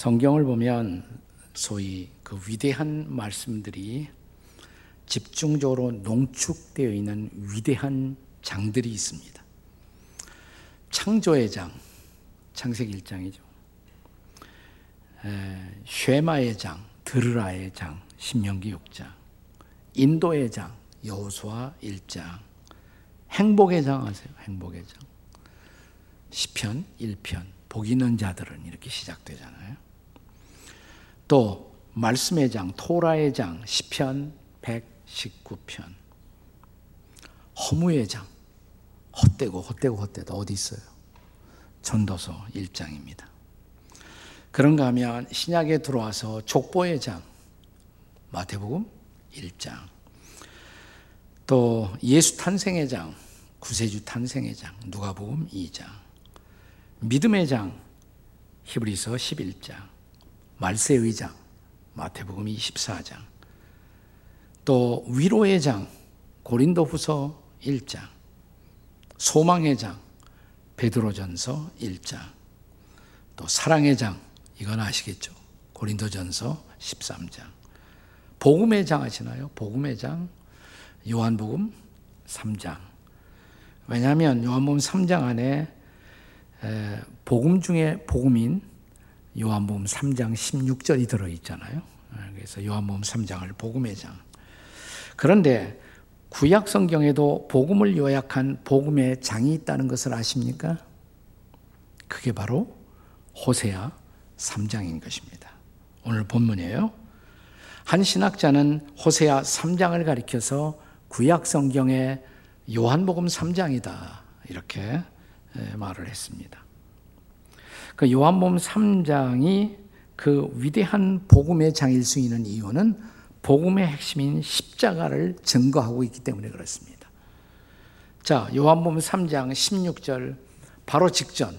성경을 보면 소위 그 위대한 말씀들이 집중적으로 농축되어 있는 위대한 장들이 있습니다. 창조의 장, 창세기 1장이죠. 쉐마의 장, 드르라의 장, 신명기 6장. 인도의 장, 여호수아 1장. 행복의 장 아세요? 행복의 장. 시편 1편. 복 있는 자들은 이렇게 시작되잖아요. 또 말씀의 장, 토라의 장, 시편 119편. 허무의 장. 헛되고 헛되고 헛되다 어디 있어요? 전도서 1장입니다. 그런가 하면 신약에 들어와서 족보의 장 마태복음 1장 또 예수 탄생의 장 구세주 탄생의 장 누가복음 2장 믿음의 장 히브리서 11장 말세의 장 마태복음 24장 또 위로의 장 고린도후서 1장 소망의 장 베드로전서 1장 또 사랑의 장 이건 아시겠죠? 고린도전서 13장. 복음의 장 아시나요? 복음의 장. 요한복음 3장. 왜냐하면 요한복음 3장 안에 복음 중에 복음인 요한복음 3장 16절이 들어 있잖아요. 그래서 요한복음 3장을 복음의 장. 그런데 구약 성경에도 복음을 요약한 복음의 장이 있다는 것을 아십니까? 그게 바로 호세아 3장인 것입니다. 오늘 본문이에요. 한 신학자는 호세아 3장을 가리켜서 구약 성경의 요한복음 3장이다. 이렇게 말을 했습니다. 그 요한복음 3장이 그 위대한 복음의 장일 수 있는 이유는 복음의 핵심인 십자가를 증거하고 있기 때문에 그렇습니다. 자, 요한복음 3장 16절 바로 직전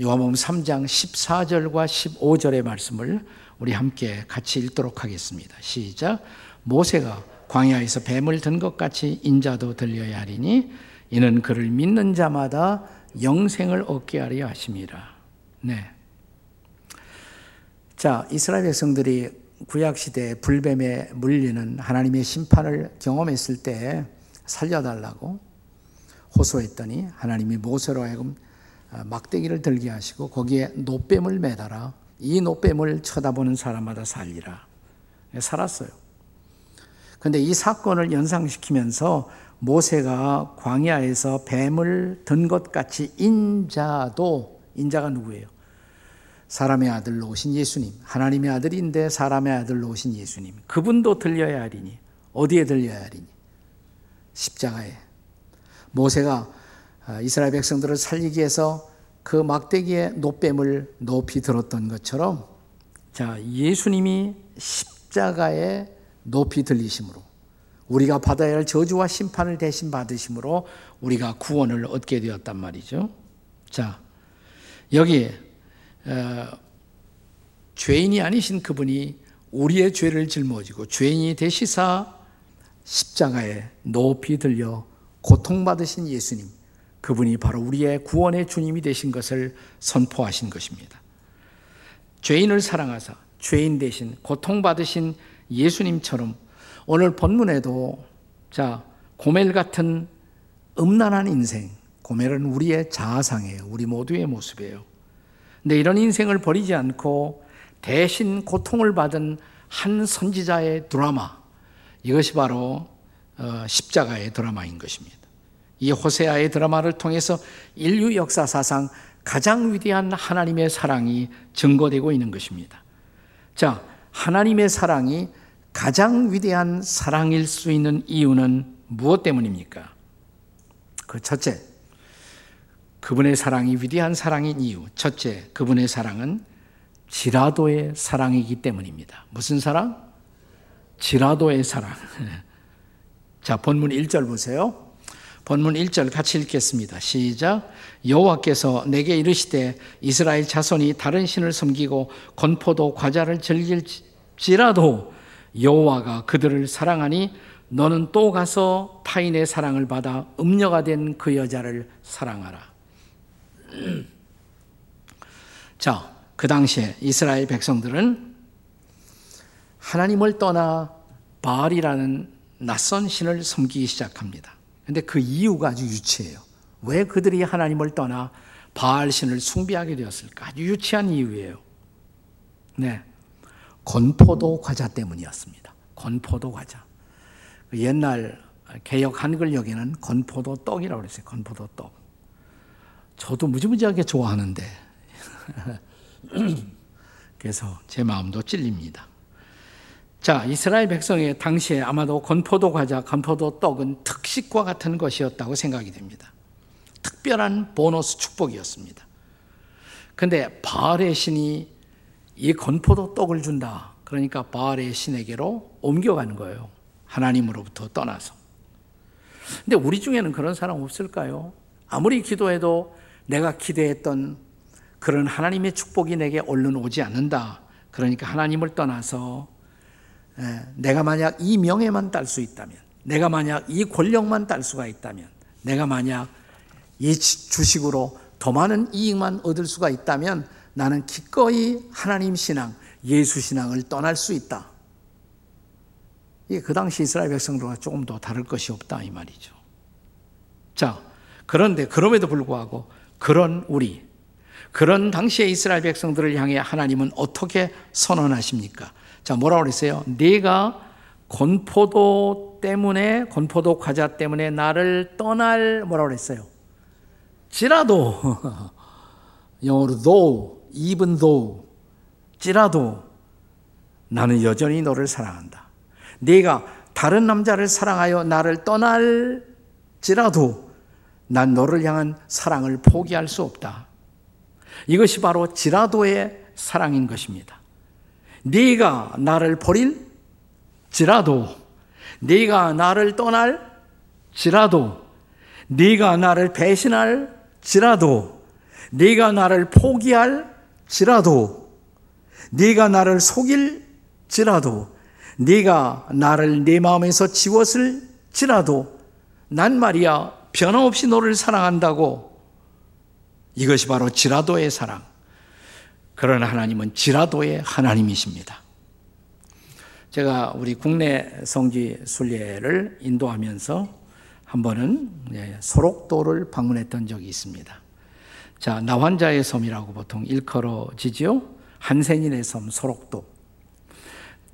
요한복음 3장 14절과 15절의 말씀을 우리 함께 같이 읽도록 하겠습니다. 시작. 모세가 광야에서 뱀을 든 것 같이 인자도 들려야 하리니 이는 그를 믿는 자마다 영생을 얻게 하려 하심이라. 네. 자, 이스라엘 백성들이 구약 시대 불뱀에 물리는 하나님의 심판을 경험했을 때 살려달라고 호소했더니 하나님이 모세로 하여금 아, 막대기를 들게 하시고 거기에 노뱀을 매달아 이 노뱀을 쳐다보는 사람마다 살리라. 예, 살았어요. 근데 이 사건을 연상시키면서 모세가 광야에서 뱀을 든 것 같이 인자도 인자가 누구예요? 사람의 아들로 오신 예수님, 하나님의 아들인데 사람의 아들로 오신 예수님. 그분도 들려야 하리니 어디에 들려야 하리니? 십자가에. 모세가 아, 이스라엘 백성들을 살리기 위해서 그 막대기에 노뱀을 높이 들었던 것처럼 자, 예수님이 십자가에 높이 들리심으로 우리가 받아야 할 저주와 심판을 대신 받으심으로 우리가 구원을 얻게 되었단 말이죠. 자, 여기 어, 죄인이 아니신 그분이 우리의 죄를 짊어지고 죄인이 되시사 십자가에 높이 들려 고통받으신 예수님. 그분이 바로 우리의 구원의 주님이 되신 것을 선포하신 것입니다. 죄인을 사랑하사 죄인 대신 고통받으신 예수님처럼 오늘 본문에도 자, 고멜 같은 음란한 인생, 고멜은 우리의 자아상이에요. 우리 모두의 모습이에요. 근데 이런 인생을 버리지 않고 대신 고통을 받은 한 선지자의 드라마, 이것이 바로 어, 십자가의 드라마인 것입니다. 이 호세아의 드라마를 통해서 인류 역사 사상 가장 위대한 하나님의 사랑이 증거되고 있는 것입니다. 자, 하나님의 사랑이 가장 위대한 사랑일 수 있는 이유는 무엇 때문입니까? 그 첫째, 그분의 사랑이 위대한 사랑인 이유. 첫째, 그분의 사랑은 지라도의 사랑이기 때문입니다. 무슨 사랑? 지라도의 사랑. 자, 본문 1절 보세요. 본문 1절 같이 읽겠습니다. 시작. 여호와께서 내게 이르시되 이스라엘 자손이 다른 신을 섬기고 건포도 과자를 즐길지라도 여호와가 그들을 사랑하니 너는 또 가서 타인의 사랑을 받아 음녀가 된 그 여자를 사랑하라. 자, 그 당시에 이스라엘 백성들은 하나님을 떠나 바알이라는 낯선 신을 섬기기 시작합니다. 근데 그 이유가 아주 유치해요. 왜 그들이 하나님을 떠나 바알 신을 숭배하게 되었을까? 아주 유치한 이유예요. 네. 건포도 과자 때문이었습니다. 건포도 과자. 그 옛날 개혁 한글역에는 건포도 떡이라고 그랬어요. 건포도 떡. 저도 무지무지하게 좋아하는데. 그래서 제 마음도 찔립니다. 자, 이스라엘 백성의 당시에 아마도 건포도 과자, 건포도 떡은 특식과 같은 것이었다고 생각이 됩니다. 특별한 보너스 축복이었습니다. 근데 바알의 신이 이 건포도 떡을 준다. 그러니까 바알의 신에게로 옮겨가는 거예요. 하나님으로부터 떠나서. 근데 우리 중에는 그런 사람 없을까요? 아무리 기도해도 내가 기대했던 그런 하나님의 축복이 내게 얼른 오지 않는다. 그러니까 하나님을 떠나서 내가 만약 이 명예만 딸 수 있다면, 내가 만약 이 권력만 딸 수가 있다면, 내가 만약 이 주식으로 더 많은 이익만 얻을 수가 있다면 나는 기꺼이 하나님 신앙, 예수 신앙을 떠날 수 있다. 이게 그 당시 이스라엘 백성들과 조금 더 다를 것이 없다 이 말이죠. 자, 그런데 그럼에도 불구하고 그런 우리, 그런 당시의 이스라엘 백성들을 향해 하나님은 어떻게 선언하십니까? 자, 뭐라고 그랬어요? 네가 건포도 때문에, 건포도 과자 때문에 나를 떠날, 뭐라고 그랬어요? 지라도, 영어로 though, even though, 지라도 나는 여전히 너를 사랑한다. 네가 다른 남자를 사랑하여 나를 떠날지라도 난 너를 향한 사랑을 포기할 수 없다. 이것이 바로 지라도의 사랑인 것입니다. 네가 나를 버릴지라도 네가 나를 떠날 지라도 네가 나를 배신할 지라도 네가 나를 포기할 지라도 네가 나를 속일 지라도 네가 나를 내 마음에서 지웠을 지라도 난 말이야 변함없이 너를 사랑한다고 이것이 바로 지라도의 사랑. 그런 하나님은 지라도의 하나님이십니다. 제가 우리 국내 성지 순례를 인도하면서 한 번은 예, 소록도를 방문했던 적이 있습니다. 자, 나환자의 섬이라고 보통 일컬어지지요. 한센인의 섬 소록도.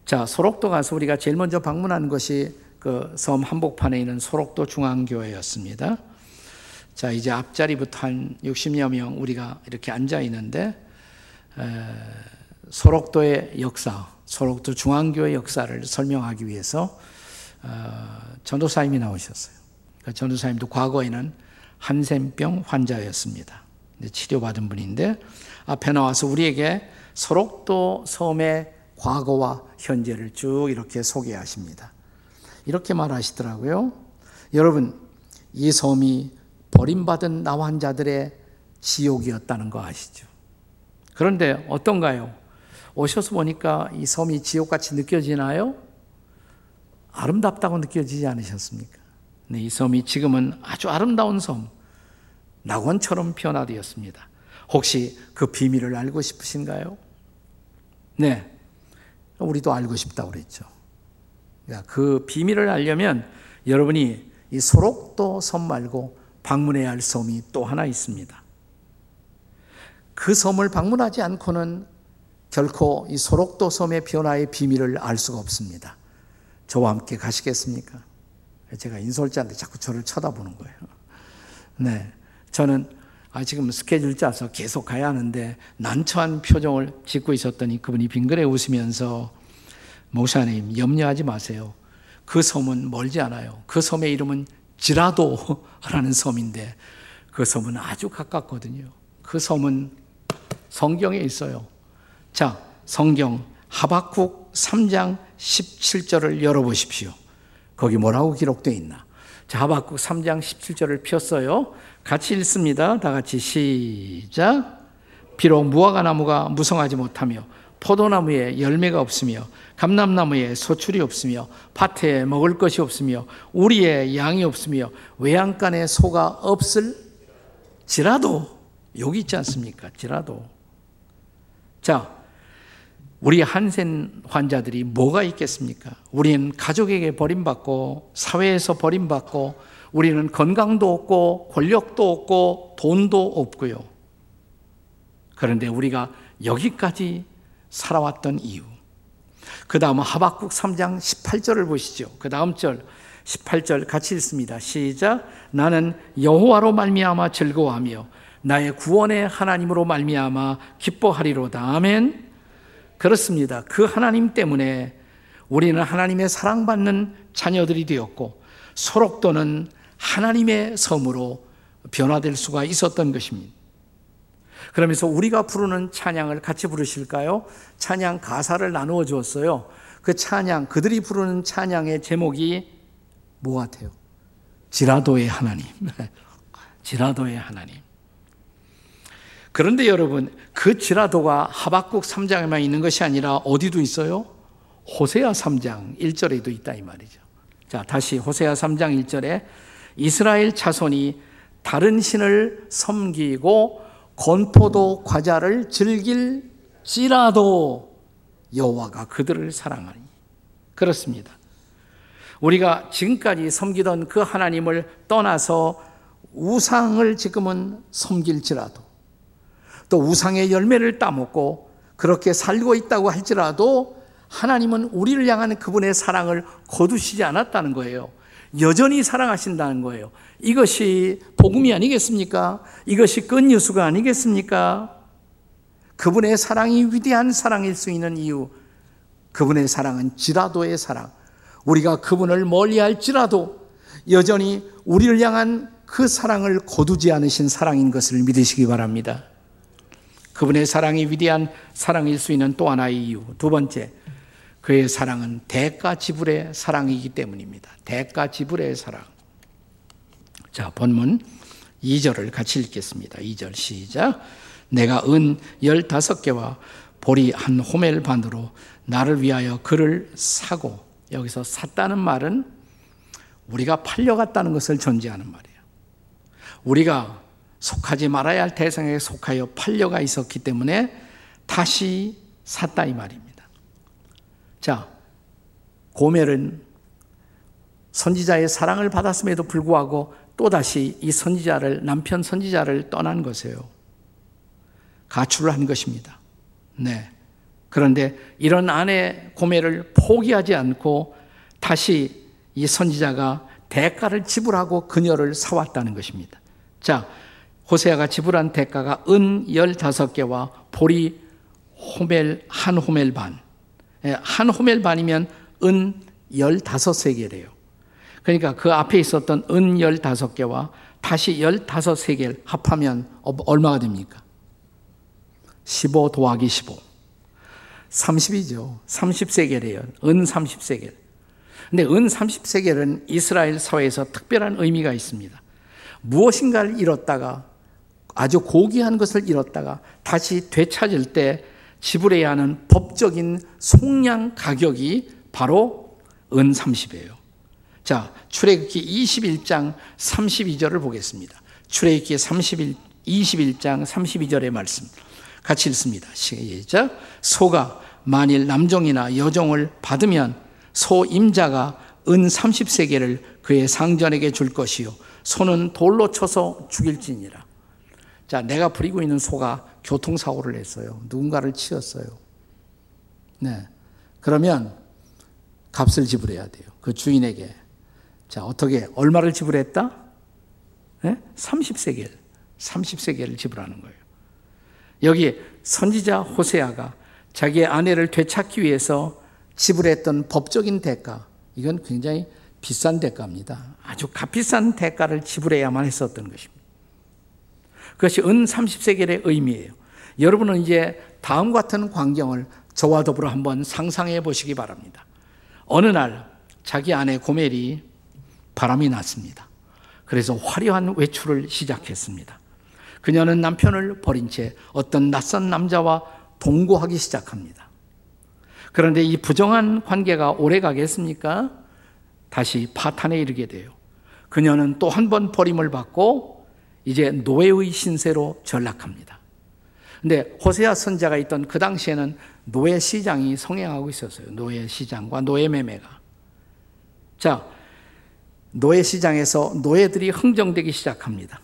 자, 소록도 가서 우리가 제일 먼저 방문한 것이 그 섬 한복판에 있는 소록도 중앙교회였습니다. 자, 이제 앞자리부터 한 60여 명 우리가 이렇게 앉아 있는데 소록도의 역사, 소록도 중앙교회 역사를 설명하기 위해서 어, 전도사님이 나오셨어요. 그러니까 전도사님도 과거에는 한센병 환자였습니다. 치료받은 분인데 앞에 나와서 우리에게 소록도 섬의 과거와 현재를 쭉 이렇게 소개하십니다. 이렇게 말하시더라고요. 여러분, 이 섬이 버림받은 나환 자들의 지옥이었다는 거 아시죠? 그런데 어떤가요? 오셔서 보니까 이 섬이 지옥같이 느껴지나요? 아름답다고 느껴지지 않으셨습니까? 네, 이 섬이 지금은 아주 아름다운 섬, 낙원처럼 변화되었습니다. 혹시 그 비밀을 알고 싶으신가요? 네. 우리도 알고 싶다고 그랬죠. 그 비밀을 알려면 여러분이 이 소록도 섬 말고 방문해야 할 섬이 또 하나 있습니다. 그 섬을 방문하지 않고는 결코 이 소록도 섬의 변화의 비밀을 알 수가 없습니다. 저와 함께 가시겠습니까? 제가 인솔자인데 자꾸 저를 쳐다보는 거예요. 네. 저는 아, 지금 스케줄 짜서 계속 가야 하는데 난처한 표정을 짓고 있었더니 그분이 빙그레 웃으면서 목사님 염려하지 마세요. 그 섬은 멀지 않아요. 그 섬의 이름은 지라도라는 섬인데 그 섬은 아주 가깝거든요. 그 섬은 성경에 있어요. 자, 성경 하박국 3장 17절을 열어보십시오. 거기 뭐라고 기록되어 있나? 자, 하박국 3장 17절을 폈어요. 같이 읽습니다. 다 같이 시작. 비록 무화과 나무가 무성하지 못하며 포도나무에 열매가 없으며 감람나무에 소출이 없으며 밭에 먹을 것이 없으며 우리의 양이 없으며 외양간에 소가 없을지라도 여기 있지 않습니까? 지라도 자, 우리 한센 환자들이 뭐가 있겠습니까? 우리는 가족에게 버림받고 사회에서 버림받고 우리는 건강도 없고 권력도 없고 돈도 없고요. 그런데 우리가 여기까지 살아왔던 이유. 그 다음 하박국 3장 18절을 보시죠. 그 다음 절 18절 같이 읽습니다. 시작. 나는 여호와로 말미암아 즐거워하며 나의 구원의 하나님으로 말미암아 기뻐하리로다. 아멘. 그렇습니다. 그 하나님 때문에 우리는 하나님의 사랑받는 자녀들이 되었고 소록도는 하나님의 섬으로 변화될 수가 있었던 것입니다. 그러면서 우리가 부르는 찬양을 같이 부르실까요? 찬양 가사를 나누어 주었어요. 그 찬양, 그들이 부르는 찬양의 제목이 뭐 같아요? 지라도의 하나님. 지라도의 하나님. 그런데 여러분, 그 지라도가 하박국 3장에만 있는 것이 아니라 어디도 있어요? 호세아 3장 1절에도 있다 이 말이죠. 자, 다시 호세아 3장 1절에 이스라엘 자손이 다른 신을 섬기고 건포도 과자를 즐길지라도 여호와가 그들을 사랑하니 그렇습니다. 우리가 지금까지 섬기던 그 하나님을 떠나서 우상을 지금은 섬길지라도 또 우상의 열매를 따먹고 그렇게 살고 있다고 할지라도 하나님은 우리를 향한 그분의 사랑을 거두시지 않았다는 거예요. 여전히 사랑하신다는 거예요. 이것이 복음이 아니겠습니까? 이것이 끝뉴스가 아니겠습니까? 그분의 사랑이 위대한 사랑일 수 있는 이유, 그분의 사랑은 지라도의 사랑. 우리가 그분을 멀리 할지라도 여전히 우리를 향한 그 사랑을 거두지 않으신 사랑인 것을 믿으시기 바랍니다. 그분의 사랑이 위대한 사랑일 수 있는 또 하나의 이유. 두 번째, 그의 사랑은 대가 지불의 사랑이기 때문입니다. 대가 지불의 사랑. 자, 본문 2절을 같이 읽겠습니다. 2절 시작. 내가 은 15개와 보리 한 호멜 반으로 나를 위하여 그를 사고 여기서 샀다는 말은 우리가 팔려갔다는 것을 전제하는 말이에요. 우리가 속하지 말아야 할 대상에 속하여 팔려가 있었기 때문에 다시 샀다 이 말입니다. 자, 고멜은 선지자의 사랑을 받았음에도 불구하고 또다시 이 선지자를, 남편 선지자를 떠난 것이에요. 가출을 한 것입니다. 네. 그런데 이런 아내 고매를 포기하지 않고 다시 이 선지자가 대가를 지불하고 그녀를 사왔다는 것입니다. 자, 호세아가 지불한 대가가 은 15개와 보리 호멜, 한 호멜 반. 예, 한 호멜 반이면 은 15세계래요. 그러니까 그 앞에 있었던 은 15개와 다시 15세계를 합하면 얼마가 됩니까? 15 더하기 15. 30이죠. 30세계래요. 은 30세계. 근데 은 30세계는 이스라엘 사회에서 특별한 의미가 있습니다. 무엇인가를 잃었다가 아주 고귀한 것을 잃었다가 다시 되찾을 때 지불해야 하는 법적인 속량 가격이 바로 은 30이에요. 자, 출애굽기 21장 32절을 보겠습니다. 출애굽기 31 21장 32절의 말씀. 같이 읽습니다. 시작. 소가 만일 남종이나 여종을 받으면 소 임자가 은 30세계를 그의 상전에게 줄 것이요. 소는 돌로 쳐서 죽일지니라. 자, 내가 부리고 있는 소가 교통사고를 했어요. 누군가를 치었어요. 네. 그러면 값을 지불해야 돼요. 그 주인에게. 자, 어떻게, 얼마를 지불했다? 네? 30세겔. 30세겔을 지불하는 거예요. 여기 선지자 호세아가 자기의 아내를 되찾기 위해서 지불했던 법적인 대가, 이건 굉장히 비싼 대가입니다. 아주 값비싼 대가를 지불해야만 했었던 것입니다. 그것이 은 30세겔의 의미예요. 여러분은 이제 다음 같은 광경을 저와 더불어 한번 상상해 보시기 바랍니다. 어느 날 자기 아내 고멜이 바람이 났습니다. 그래서 화려한 외출을 시작했습니다. 그녀는 남편을 버린 채 어떤 낯선 남자와 동거하기 시작합니다. 그런데 이 부정한 관계가 오래 가겠습니까? 다시 파탄에 이르게 돼요. 그녀는 또 한 번 버림을 받고 이제 노예의 신세로 전락합니다. 근데 호세아 선자가 있던 그 당시에는 노예 시장이 성행하고 있었어요. 노예 시장과 노예 매매가. 자, 노예 시장에서 노예들이 흥정되기 시작합니다.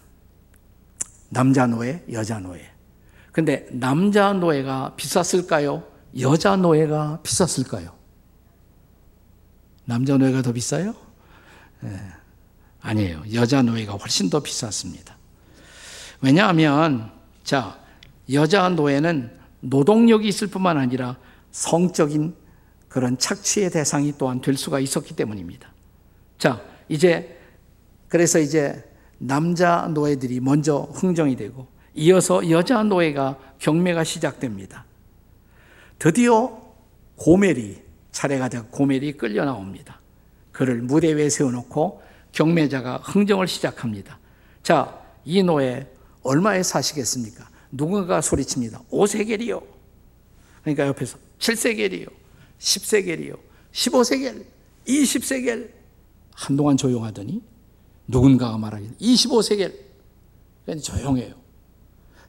남자 노예, 여자 노예. 근데 남자 노예가 비쌌을까요? 여자 노예가 비쌌을까요? 남자 노예가 더 비싸요? 네. 아니에요. 여자 노예가 훨씬 더 비쌌습니다. 왜냐하면, 자, 여자 노예는 노동력이 있을 뿐만 아니라 성적인 그런 착취의 대상이 또한 될 수가 있었기 때문입니다. 자, 이제, 그래서 이제 남자 노예들이 먼저 흥정이 되고, 이어서 여자 노예가 경매가 시작됩니다. 드디어 고멜이 차례가 되고 고멜이 끌려 나옵니다. 그를 무대 위에 세워놓고 경매자가 흥정을 시작합니다. 자, 이 노예 얼마에 사시겠습니까? 누군가 소리칩니다. 5세겔이요. 그러니까 옆에서 7세겔이요. 10세겔이요. 15세겔. 20세겔. 한동안 조용하더니 누군가가 말하기 25세겔. 조용해요.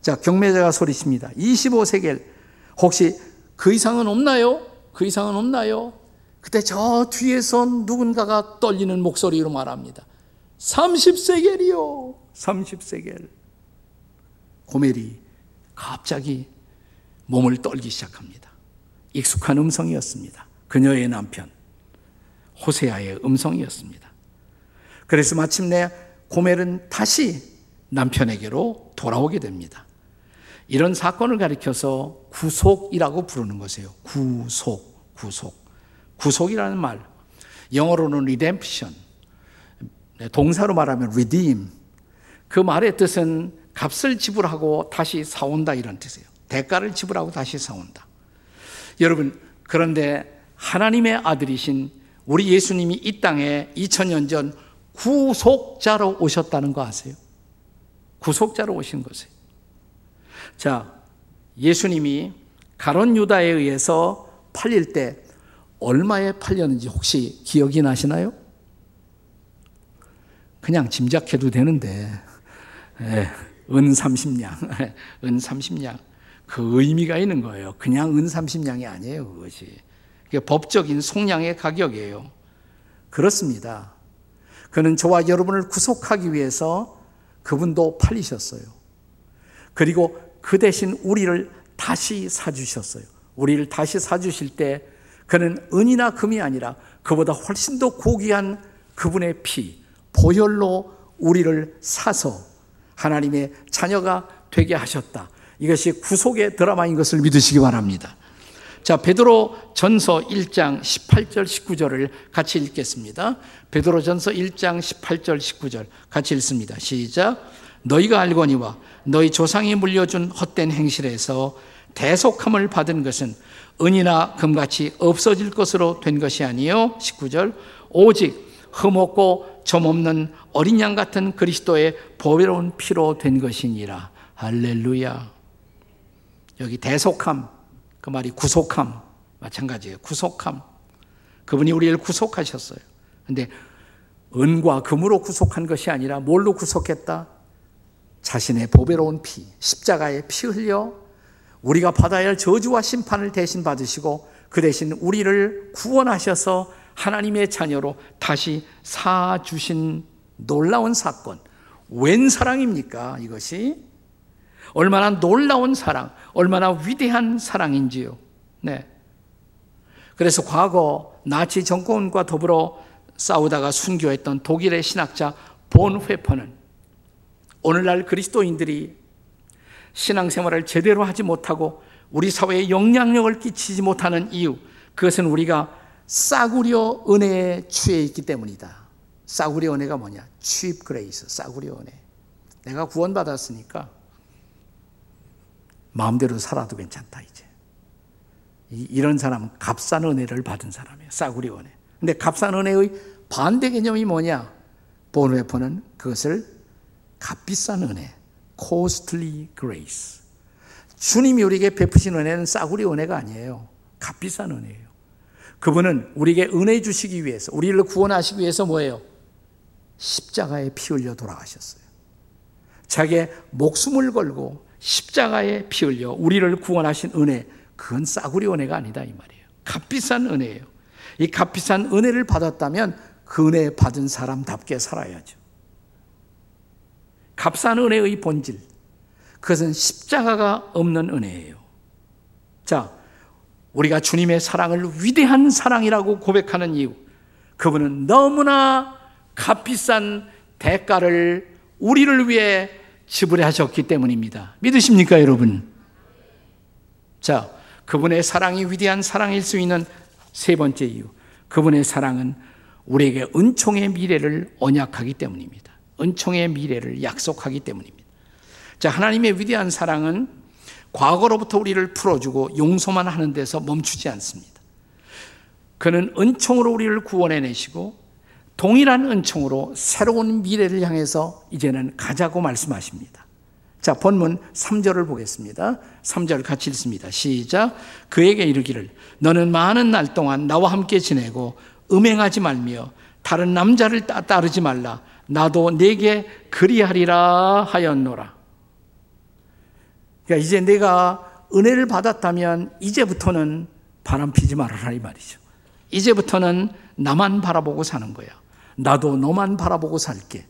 자, 경매자가 소리칩니다. 25세겔. 혹시 그 이상은 없나요? 그 이상은 없나요? 그때 저 뒤에서 누군가가 떨리는 목소리로 말합니다. 30세겔이요. 30세겔. 고멜이 갑자기 몸을 떨기 시작합니다. 익숙한 음성이었습니다. 그녀의 남편 호세아의 음성이었습니다. 그래서 마침내 고멜은 다시 남편에게로 돌아오게 됩니다. 이런 사건을 가리켜서 구속이라고 부르는 것이에요. 구속, 구속. 구속이라는 말, 영어로는 redemption, 동사로 말하면 redeem. 그 말의 뜻은 값을 지불하고 다시 사온다 이런 뜻이에요. 대가를 지불하고 다시 사온다. 여러분, 그런데 하나님의 아들이신 우리 예수님이 이 땅에 2000년 전 구속자로 오셨다는 거 아세요? 구속자로 오신 것이에요. 자, 예수님이 가론 유다에 의해서 팔릴 때 얼마에 팔렸는지 혹시 기억이 나시나요? 그냥 짐작해도 되는데, 예, 은 30냥, 은 30냥. 그 의미가 있는 거예요. 그냥 은 30냥이 아니에요, 그것이. 그게 법적인 속량의 가격이에요. 그렇습니다. 그는 저와 여러분을 구속하기 위해서 그분도 팔리셨어요. 그리고 그 대신 우리를 다시 사주셨어요. 우리를 다시 사주실 때 그는 은이나 금이 아니라 그보다 훨씬 더 고귀한 그분의 피, 보혈로 우리를 사서 하나님의 자녀가 되게 하셨다. 이것이 구속의 드라마인 것을 믿으시기 바랍니다. 자, 베드로 전서 1장 18절 19절을 같이 읽겠습니다. 베드로 전서 1장 18절 19절 같이 읽습니다. 시작. 너희가 알거니와 너희 조상이 물려준 헛된 행실에서 대속함을 받은 것은 은이나 금같이 없어질 것으로 된 것이 아니요 19절 오직 흠없고 점없는 어린 양 같은 그리스도의 보배로운 피로 된 것이니라. 할렐루야. 여기 대속함 그 말이 구속함 마찬가지예요. 구속함. 그분이 우리를 구속하셨어요. 근데 은과 금으로 구속한 것이 아니라 뭘로 구속했다? 자신의 보배로운 피, 십자가의 피 흘려 우리가 받아야 할 저주와 심판을 대신 받으시고 그 대신 우리를 구원하셔서 하나님의 자녀로 다시 사 주신 놀라운 사건. 웬 사랑입니까? 이것이? 얼마나 놀라운 사랑, 얼마나 위대한 사랑인지요. 네. 그래서 과거 나치 정권과 더불어 싸우다가 순교했던 독일의 신학자 본 회퍼는 오늘날 그리스도인들이 신앙생활을 제대로 하지 못하고 우리 사회에 영향력을 끼치지 못하는 이유, 그것은 우리가 싸구려 은혜에 취해 있기 때문이다. 싸구려 은혜가 뭐냐? cheap grace, 싸구려 은혜. 내가 구원받았으니까 마음대로 살아도 괜찮다, 이제. 이 런 사람은 값싼 은혜를 받은 사람이에요. 싸구려 은혜. 근데 값싼 은혜의 반대 개념이 뭐냐? 본웨퍼는 그것을 값비싼 은혜, costly grace. 주님이 우리에게 베푸신 은혜는 싸구리 은혜가 아니에요. 값비싼 은혜예요. 그분은 우리에게 은혜 주시기 위해서, 우리를 구원하시기 위해서 뭐예요? 십자가에 피 흘려 돌아가셨어요. 자기의 목숨을 걸고 십자가에 피 흘려 우리를 구원하신 은혜, 그건 싸구려 은혜가 아니다 이 말이에요. 값비싼 은혜예요. 이 값비싼 은혜를 받았다면 그 은혜 받은 사람답게 살아야죠. 값싼 은혜의 본질, 그것은 십자가가 없는 은혜예요. 자, 우리가 주님의 사랑을 위대한 사랑이라고 고백하는 이유, 그분은 너무나 값비싼 대가를 우리를 위해 지불하셨기 때문입니다. 믿으십니까, 여러분? 자, 그분의 사랑이 위대한 사랑일 수 있는 세 번째 이유. 그분의 사랑은 우리에게 은총의 미래를 언약하기 때문입니다. 은총의 미래를 약속하기 때문입니다. 자, 하나님의 위대한 사랑은 과거로부터 우리를 풀어주고 용서만 하는 데서 멈추지 않습니다. 그는 은총으로 우리를 구원해내시고 동일한 은총으로 새로운 미래를 향해서 이제는 가자고 말씀하십니다. 자, 본문 3절을 보겠습니다. 3절 같이 읽습니다. 시작. 그에게 이르기를 너는 많은 날 동안 나와 함께 지내고 음행하지 말며 다른 남자를 따르지 말라. 나도 내게 그리하리라 하였노라. 그러니까 이제 내가 은혜를 받았다면 이제부터는 바람 피지 말아라 이 말이죠. 이제부터는 나만 바라보고 사는 거야. 나도 너만 바라보고 살게.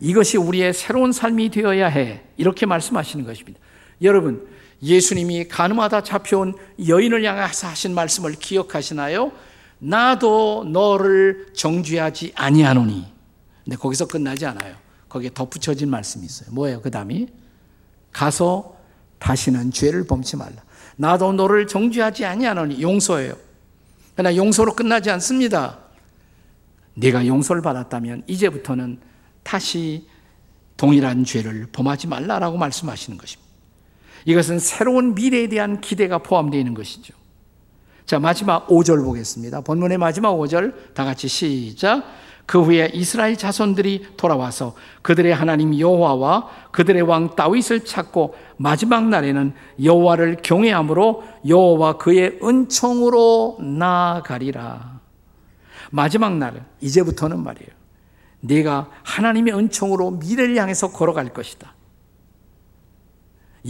이것이 우리의 새로운 삶이 되어야 해. 이렇게 말씀하시는 것입니다. 여러분, 예수님이 가늠하다 잡혀온 여인을 향해서 하신 말씀을 기억하시나요? 나도 너를 정죄하지 아니하노니. 근데 거기서 끝나지 않아요. 거기에 덧붙여진 말씀이 있어요. 뭐예요? 그 다음이? 가서 다시는 죄를 범치 말라. 나도 너를 정죄하지 아니하노니 용서예요. 그러나 용서로 끝나지 않습니다. 네가 용서를 받았다면 이제부터는 다시 동일한 죄를 범하지 말라라고 말씀하시는 것입니다. 이것은 새로운 미래에 대한 기대가 포함되어 있는 것이죠. 자, 마지막 5절 보겠습니다. 본문의 마지막 5절 다 같이 시작. 그 후에 이스라엘 자손들이 돌아와서 그들의 하나님 여호와와 그들의 왕 다윗을 찾고 마지막 날에는 여호와를 경외함으로 여호와 그의 은총으로 나아가리라. 마지막 날은 이제부터는 말이에요. 네가 하나님의 은총으로 미래를 향해서 걸어갈 것이다.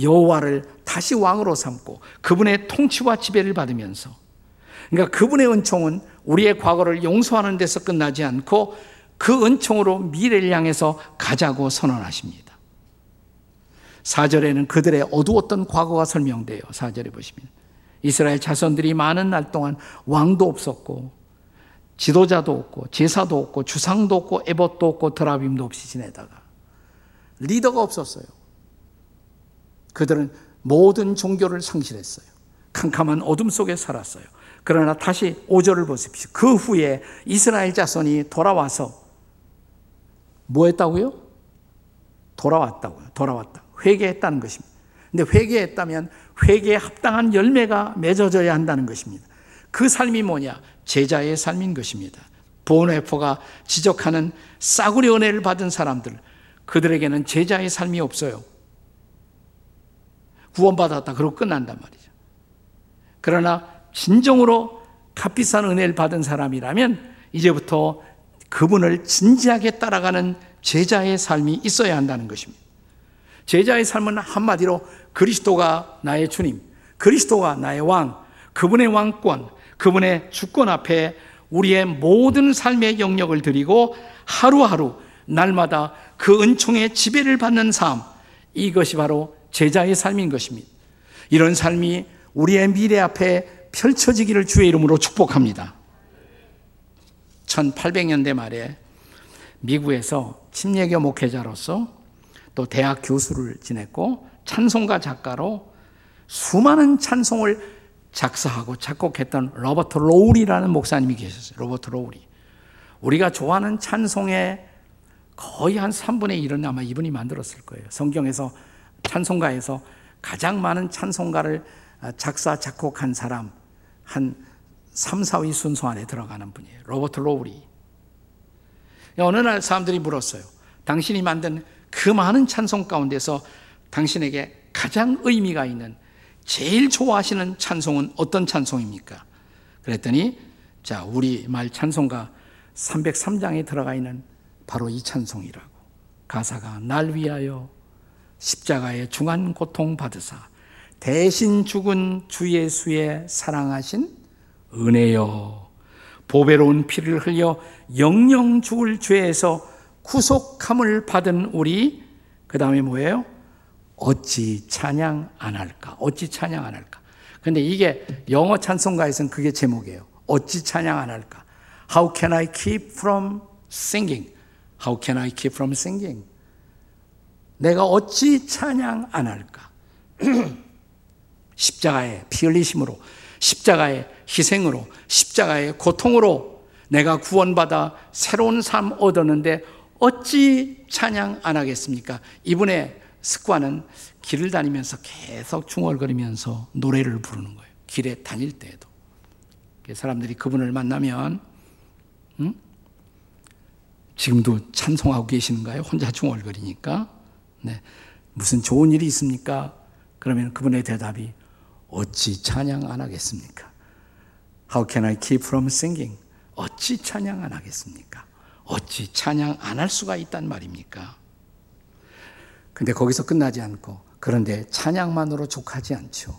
여호와를 다시 왕으로 삼고 그분의 통치와 지배를 받으면서 그러니까 그분의 은총은 우리의 과거를 용서하는 데서 끝나지 않고 그 은총으로 미래를 향해서 가자고 선언하십니다. 4절에는 그들의 어두웠던 과거가 설명돼요. 4절에 보시면. 이스라엘 자손들이 많은 날 동안 왕도 없었고 지도자도 없고 제사도 없고 주상도 없고 에봇도 없고 드라빔도 없이 지내다가 리더가 없었어요. 그들은 모든 종교를 상실했어요. 캄캄한 어둠 속에 살았어요. 그러나 다시 5절을 보십시오. 그 후에 이스라엘 자손이 돌아와서 뭐 했다고요? 돌아왔다고요. 돌아왔다. 회개했다는 것입니다. 근데 회개했다면 회개에 합당한 열매가 맺어져야 한다는 것입니다. 그 삶이 뭐냐? 제자의 삶인 것입니다. 보네포가 지적하는 싸구려 은혜를 받은 사람들, 그들에게는 제자의 삶이 없어요. 구원받았다. 그러고 끝난단 말이죠. 그러나 진정으로 값비싼 은혜를 받은 사람이라면 이제부터 그분을 진지하게 따라가는 제자의 삶이 있어야 한다는 것입니다. 제자의 삶은 한마디로 그리스도가 나의 주님, 그리스도가 나의 왕, 그분의 왕권, 그분의 주권 앞에 우리의 모든 삶의 영역을 드리고 하루하루 날마다 그 은총의 지배를 받는 삶, 이것이 바로 제자의 삶인 것입니다. 이런 삶이 우리의 미래 앞에 펼쳐지기를 주의 이름으로 축복합니다. 1800년대 말에 미국에서 침례교 목회자로서 또 대학 교수를 지냈고 찬송가 작가로 수많은 찬송을 작사하고 작곡했던 로버트 로울이라는 목사님이 계셨어요. 로버트 로울이. 우리가 좋아하는 찬송의 거의 한 3분의 1은 아마 이분이 만들었을 거예요. 성경에서 찬송가에서 가장 많은 찬송가를 작사, 작곡한 사람 한 3, 4위 순서 안에 들어가는 분이에요. 로버트 로울이. 어느 날 사람들이 물었어요. 당신이 만든 그 많은 찬송 가운데서 당신에게 가장 의미가 있는 제일 좋아하시는 찬송은 어떤 찬송입니까? 그랬더니 자, 우리 말 찬송가 303장에 들어가 있는 바로 이 찬송이라고. 가사가 날 위하여 십자가의 중한 고통 받으사 대신 죽은 주 예수의 사랑하신 은혜요 보배로운 피를 흘려 영영 죽을 죄에서 구속함을 받은 우리 그 다음에 뭐예요? 어찌 찬양 안 할까? 어찌 찬양 안 할까? 근데 이게 영어 찬송가에서는 그게 제목이에요. 어찌 찬양 안 할까? How can I keep from singing? How can I keep from singing? 내가 어찌 찬양 안 할까? 십자가의 피 흘리심으로, 십자가의 희생으로, 십자가의 고통으로 내가 구원받아 새로운 삶 얻었는데 어찌 찬양 안 하겠습니까? 이분의 습관은 길을 다니면서 계속 중얼거리면서 노래를 부르는 거예요. 길에 다닐 때에도. 사람들이 그분을 만나면, 응? 지금도 찬송하고 계시는가요? 혼자 중얼거리니까. 네. 무슨 좋은 일이 있습니까? 그러면 그분의 대답이 어찌 찬양 안 하겠습니까? How can I keep from singing? 어찌 찬양 안 하겠습니까? 어찌 찬양 안 할 수가 있단 말입니까? 근데 거기서 끝나지 않고 그런데 찬양만으로 족하지 않죠.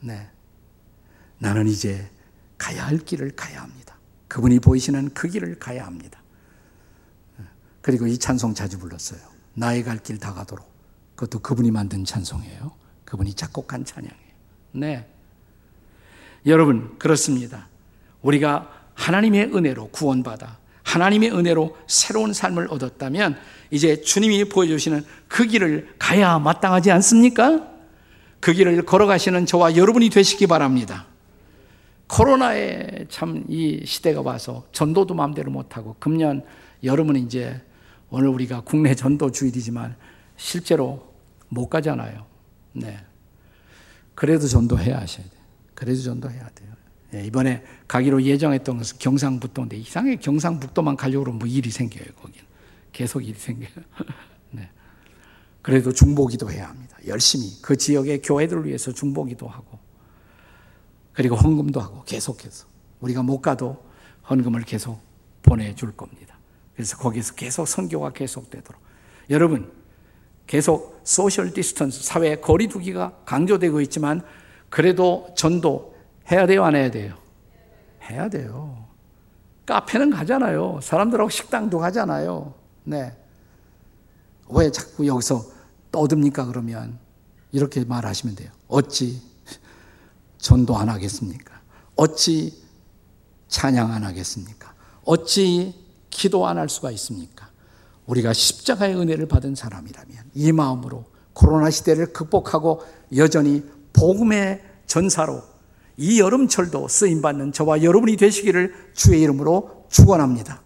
네. 나는 이제 가야 할 길을 가야 합니다. 그분이 보이시는 그 길을 가야 합니다. 그리고 이 찬송 자주 불렀어요. 나의 갈 길 다 가도록. 그것도 그분이 만든 찬송이에요. 그분이 작곡한 찬양이에요. 네. 여러분, 그렇습니다. 우리가 하나님의 은혜로 구원받아 하나님의 은혜로 새로운 삶을 얻었다면 이제 주님이 보여주시는 그 길을 가야 마땅하지 않습니까? 그 길을 걸어가시는 저와 여러분이 되시기 바랍니다. 코로나에 참 이 시대가 와서 전도도 마음대로 못하고 금년 여름은 이제 오늘 우리가 국내 전도 주일이지만 실제로 못 가잖아요. 네. 그래도 전도해야 하셔야 돼요. 그래도 전도해야 돼요. 예, 이번에 가기로 예정했던 것은 경상북도인데 이상하게 경상북도만 가려고 그러면 뭐 일이 생겨요, 거기는. 계속 일이 생겨요. 네. 그래도 중보기도 해야 합니다. 열심히 그 지역의 교회들을 위해서 중보기도 하고 그리고 헌금도 하고 계속해서 우리가 못 가도 헌금을 계속 보내줄 겁니다. 그래서 거기서 계속 선교가 계속되도록 여러분 계속 social distance 사회 거리 두기가 강조되고 있지만 그래도 전도 해야 돼요, 안 해야 돼요? 해야 돼요. 카페는 가잖아요. 사람들하고 식당도 가잖아요. 네. 왜 자꾸 여기서 떠듭니까? 그러면 이렇게 말하시면 돼요. 어찌 전도 안 하겠습니까? 어찌 찬양 안 하겠습니까? 어찌 기도 안 할 수가 있습니까? 우리가 십자가의 은혜를 받은 사람이라면 이 마음으로 코로나 시대를 극복하고 여전히 복음의 전사로 이 여름철도 쓰임받는 저와 여러분이 되시기를 주의 이름으로 축원합니다.